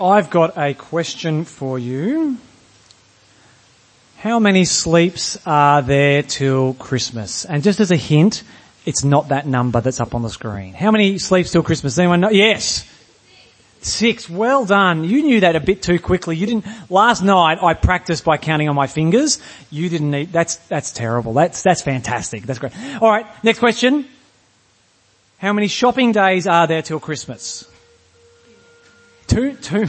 I've got a question for you. How many sleeps are there till Christmas? And just as a hint, it's not that number that's up on the screen. How many sleeps till Christmas? Anyone know? Yes. Six. Well done. You knew that a bit too quickly. You didn't, last night I practiced by counting on my fingers. You didn't need, that's, that's terrible. That's, that's fantastic. That's great. Alright, next question. How many shopping days are there till Christmas? Two, two.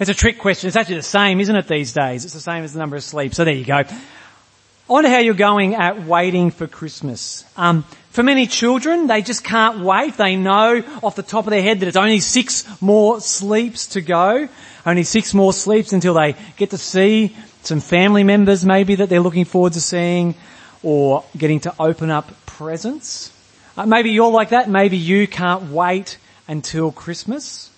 It's a trick question. It's actually the same, isn't it, these days? It's the same as the number of sleeps. So there you go. I wonder how you're going at waiting for Christmas. Um, for many children, they just can't wait. They know off the top of their head that it's only six more sleeps to go. Only six more sleeps until they get to see some family members maybe that they're looking forward to seeing or getting to open up presents. Uh, maybe you're like that. Maybe you can't wait until Christmas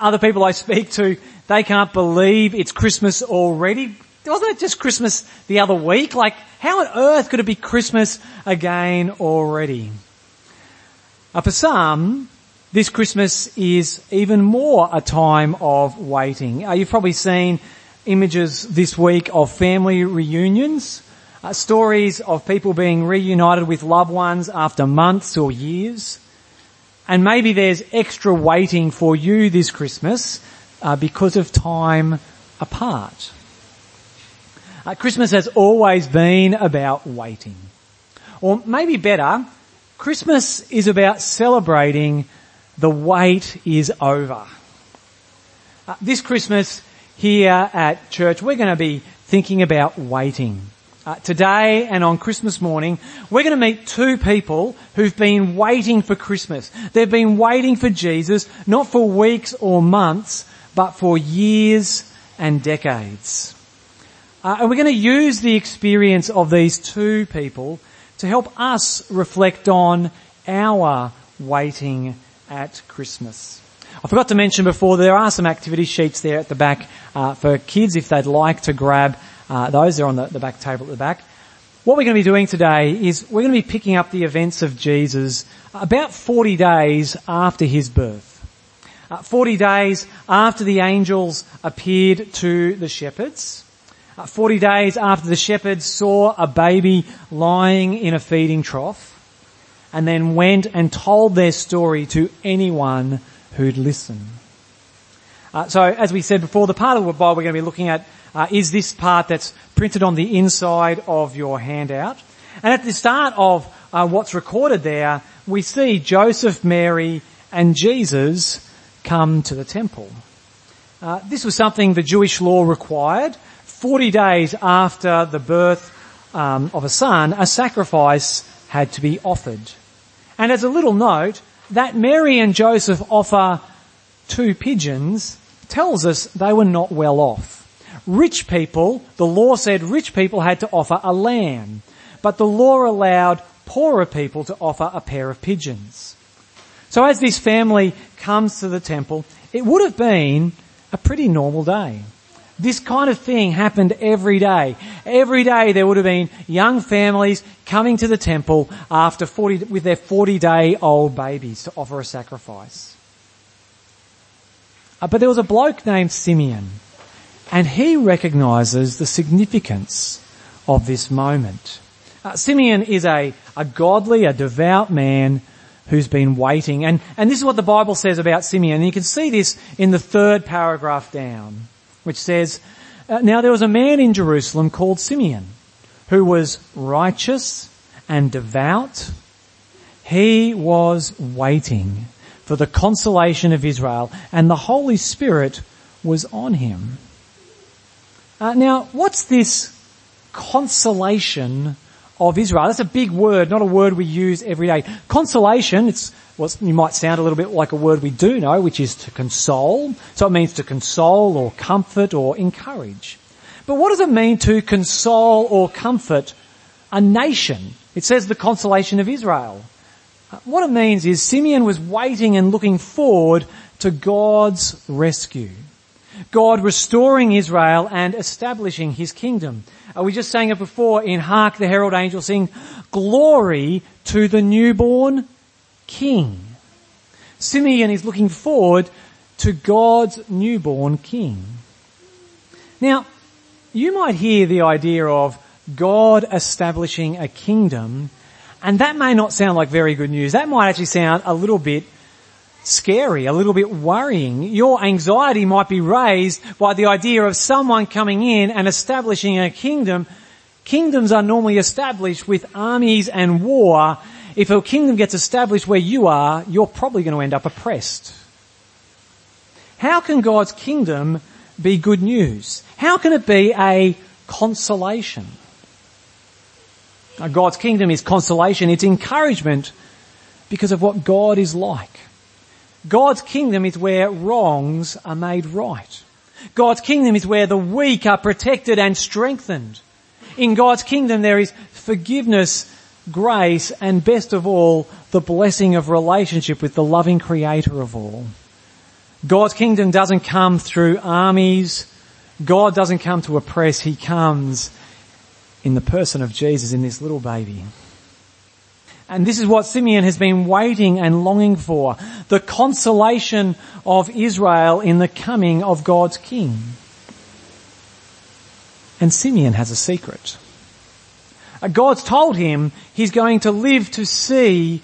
other people I speak to, they can't believe it's Christmas already. Wasn't it just Christmas the other week? Like, how on earth could it be Christmas again already? For some, this Christmas is even more a time of waiting. Uh, you've probably seen images this week of family reunions, uh, stories of people being reunited with loved ones after months or years. And maybe there's extra waiting for you this Christmas uh, because of time apart. Uh, Christmas has always been about waiting. Or maybe better, Christmas is about celebrating the wait is over. Uh, this Christmas here at church, we're going to be thinking about waiting. Uh, today and on Christmas morning, we're going to meet two people who've been waiting for Christmas. They've been waiting for Jesus, not for weeks or months, but for years and decades. Uh, and we're going to use the experience of these two people to help us reflect on our waiting at Christmas. I forgot to mention before, there are some activity sheets there at the back uh, for kids if they'd like to grab uh, those are on the, the back table at the back. What we're going to be doing today is we're going to be picking up the events of Jesus about 40 days after his birth. Uh, 40 days after the angels appeared to the shepherds. Uh, 40 days after the shepherds saw a baby lying in a feeding trough and then went and told their story to anyone who'd listen. Uh, so as we said before, the part of the Bible we're going to be looking at uh, is this part that's printed on the inside of your handout. And at the start of uh, what's recorded there, we see Joseph, Mary, and Jesus come to the temple. Uh, this was something the Jewish law required. Forty days after the birth um, of a son, a sacrifice had to be offered. And as a little note, that Mary and Joseph offer two pigeons tells us they were not well off. Rich people, the law said rich people had to offer a lamb, but the law allowed poorer people to offer a pair of pigeons. So as this family comes to the temple, it would have been a pretty normal day. This kind of thing happened every day. Every day there would have been young families coming to the temple after 40, with their 40 day old babies to offer a sacrifice. Uh, but there was a bloke named Simeon and he recognizes the significance of this moment. Uh, Simeon is a, a godly, a devout man who's been waiting. And, and this is what the Bible says about Simeon. And you can see this in the third paragraph down, which says, uh, Now there was a man in Jerusalem called Simeon, who was righteous and devout. He was waiting for the consolation of Israel, and the Holy Spirit was on him. Uh, now, what's this consolation of Israel? That's a big word, not a word we use every day. Consolation, it's what you might sound a little bit like a word we do know, which is to console. So it means to console or comfort or encourage. But what does it mean to console or comfort a nation? It says the consolation of Israel. Uh, what it means is Simeon was waiting and looking forward to God's rescue. God restoring Israel and establishing his kingdom. Uh, we just sang it before in Hark the Herald Angels sing, Glory to the newborn King. Simeon is looking forward to God's newborn king. Now, you might hear the idea of God establishing a kingdom, and that may not sound like very good news. That might actually sound a little bit scary, a little bit worrying. Your anxiety might be raised by the idea of someone coming in and establishing a kingdom. Kingdoms are normally established with armies and war. If a kingdom gets established where you are, you're probably going to end up oppressed. How can God's kingdom be good news? How can it be a consolation? God's kingdom is consolation, it's encouragement because of what God is like. God's kingdom is where wrongs are made right. God's kingdom is where the weak are protected and strengthened. In God's kingdom there is forgiveness, grace, and best of all, the blessing of relationship with the loving creator of all. God's kingdom doesn't come through armies. God doesn't come to oppress. He comes in the person of Jesus, in this little baby. And this is what Simeon has been waiting and longing for. The consolation of Israel in the coming of God's King. And Simeon has a secret. Uh, God's told him he's going to live to see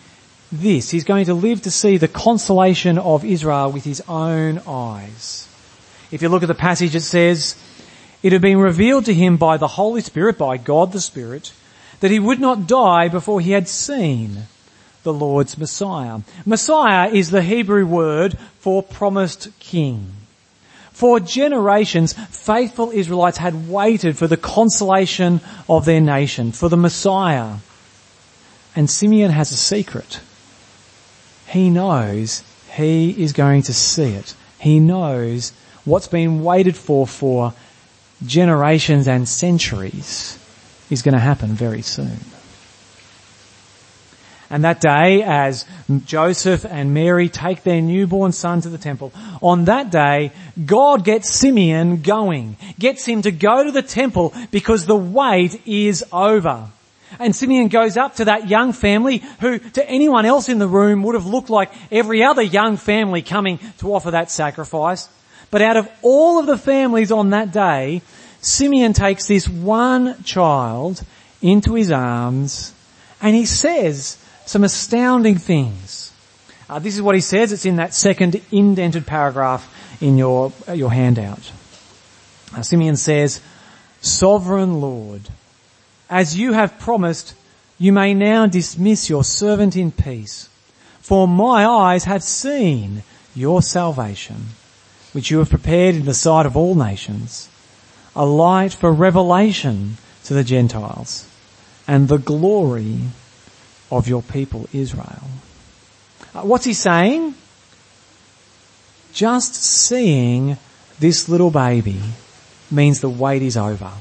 this. He's going to live to see the consolation of Israel with his own eyes. If you look at the passage, it says, it had been revealed to him by the Holy Spirit, by God the Spirit, that he would not die before he had seen the Lord's Messiah. Messiah is the Hebrew word for promised king. For generations, faithful Israelites had waited for the consolation of their nation, for the Messiah. And Simeon has a secret. He knows he is going to see it. He knows what's been waited for for generations and centuries is going to happen very soon. And that day, as Joseph and Mary take their newborn son to the temple, on that day, God gets Simeon going, gets him to go to the temple because the wait is over. And Simeon goes up to that young family who to anyone else in the room would have looked like every other young family coming to offer that sacrifice. But out of all of the families on that day, Simeon takes this one child into his arms and he says some astounding things. Uh, this is what he says. It's in that second indented paragraph in your, uh, your handout. Uh, Simeon says, Sovereign Lord, as you have promised, you may now dismiss your servant in peace. For my eyes have seen your salvation, which you have prepared in the sight of all nations a light for revelation to the Gentiles and the glory of your people Israel. Uh, what's he saying? Just seeing this little baby means the wait is over.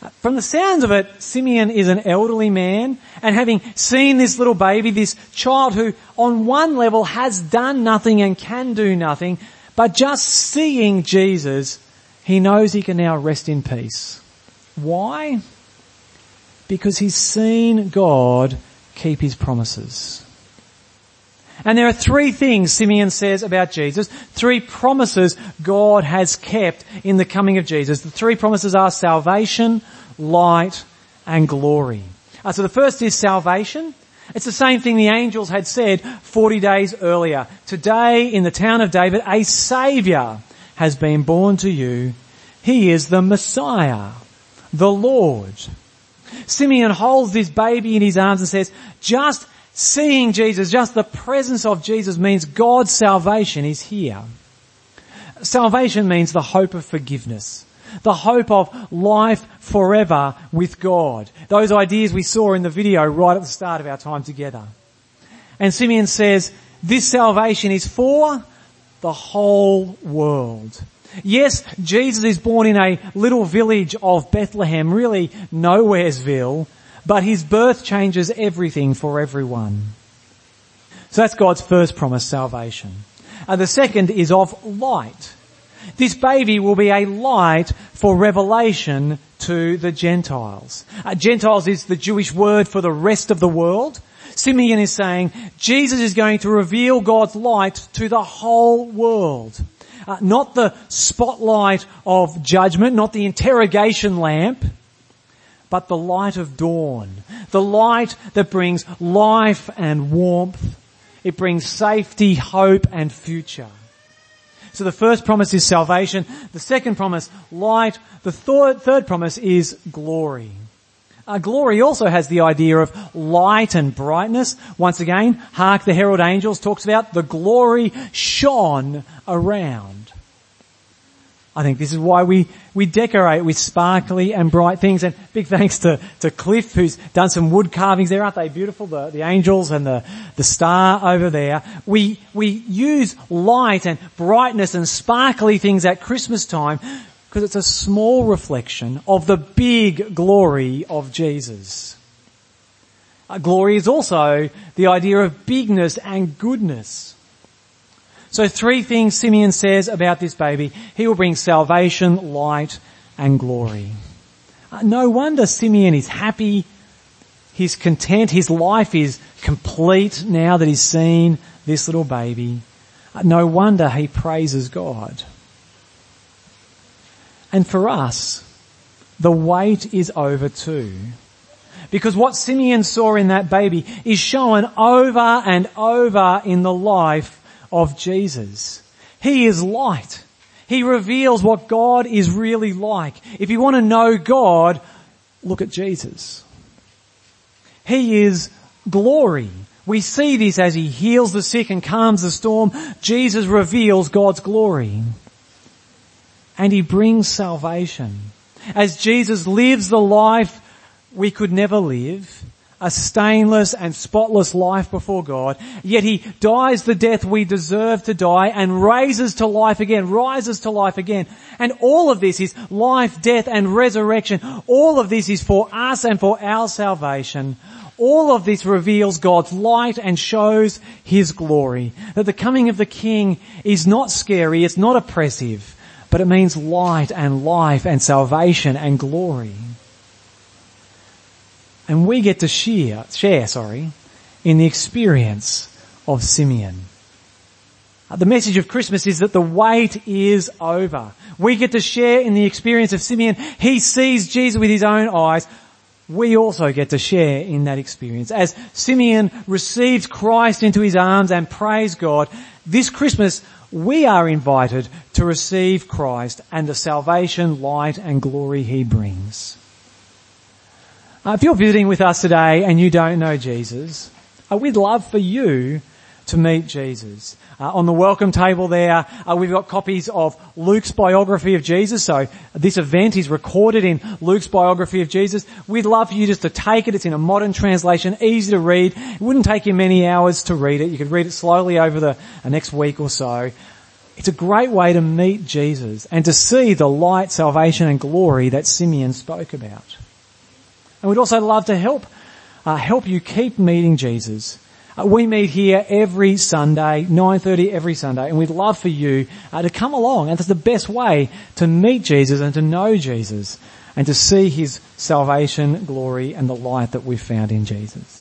Uh, from the sounds of it, Simeon is an elderly man and having seen this little baby, this child who on one level has done nothing and can do nothing, but just seeing Jesus he knows he can now rest in peace. Why? Because he's seen God keep his promises. And there are three things Simeon says about Jesus, three promises God has kept in the coming of Jesus. The three promises are salvation, light, and glory. Uh, so the first is salvation. It's the same thing the angels had said 40 days earlier. Today in the town of David, a saviour has been born to you. He is the Messiah, the Lord. Simeon holds this baby in his arms and says, just seeing Jesus, just the presence of Jesus means God's salvation is here. Salvation means the hope of forgiveness. The hope of life forever with God. Those ideas we saw in the video right at the start of our time together. And Simeon says, this salvation is for the whole world. Yes, Jesus is born in a little village of Bethlehem, really nowheresville, but his birth changes everything for everyone. So that's God's first promise, salvation. And the second is of light. This baby will be a light for revelation to the Gentiles. Uh, Gentiles is the Jewish word for the rest of the world. Simeon is saying Jesus is going to reveal God's light to the whole world. Uh, not the spotlight of judgment, not the interrogation lamp, but the light of dawn. The light that brings life and warmth. It brings safety, hope and future. So the first promise is salvation. The second promise, light. The third, third promise is glory. Uh, glory also has the idea of light and brightness. Once again, hark the herald angels talks about the glory shone around. I think this is why we, we decorate with sparkly and bright things. And big thanks to, to Cliff who's done some wood carvings there. Aren't they beautiful? The, the angels and the, the star over there. We, we use light and brightness and sparkly things at Christmas time because it's a small reflection of the big glory of Jesus. Uh, glory is also the idea of bigness and goodness. So three things Simeon says about this baby. He will bring salvation, light, and glory. Uh, no wonder Simeon is happy. He's content. His life is complete now that he's seen this little baby. Uh, no wonder he praises God. And for us, the wait is over too. Because what Simeon saw in that baby is shown over and over in the life of Jesus. He is light. He reveals what God is really like. If you want to know God, look at Jesus. He is glory. We see this as he heals the sick and calms the storm. Jesus reveals God's glory and he brings salvation. As Jesus lives the life we could never live, a stainless and spotless life before God, yet he dies the death we deserve to die and raises to life again, rises to life again. And all of this is life, death and resurrection. All of this is for us and for our salvation. All of this reveals God's light and shows His glory. That the coming of the King is not scary, it's not oppressive, but it means light and life and salvation and glory. And we get to share, share, sorry, in the experience of Simeon. Uh, the message of Christmas is that the wait is over. We get to share in the experience of Simeon. He sees Jesus with his own eyes. We also get to share in that experience. As Simeon receives Christ into his arms and praise God, this Christmas we are invited to receive Christ and the salvation, light and glory he brings. Uh, if you're visiting with us today and you don't know Jesus, uh, we'd love for you to meet Jesus. Uh, on the welcome table there, uh, we've got copies of Luke's biography of Jesus. So this event is recorded in Luke's biography of Jesus. We'd love for you just to take it. It's in a modern translation, easy to read. It wouldn't take you many hours to read it. You could read it slowly over the next week or so. It's a great way to meet Jesus and to see the light, salvation and glory that Simeon spoke about. And we'd also love to help, uh, help you keep meeting Jesus we meet here every Sunday, 9.30 every Sunday, and we'd love for you uh, to come along. And that's the best way to meet Jesus and to know Jesus and to see his salvation, glory, and the light that we've found in Jesus.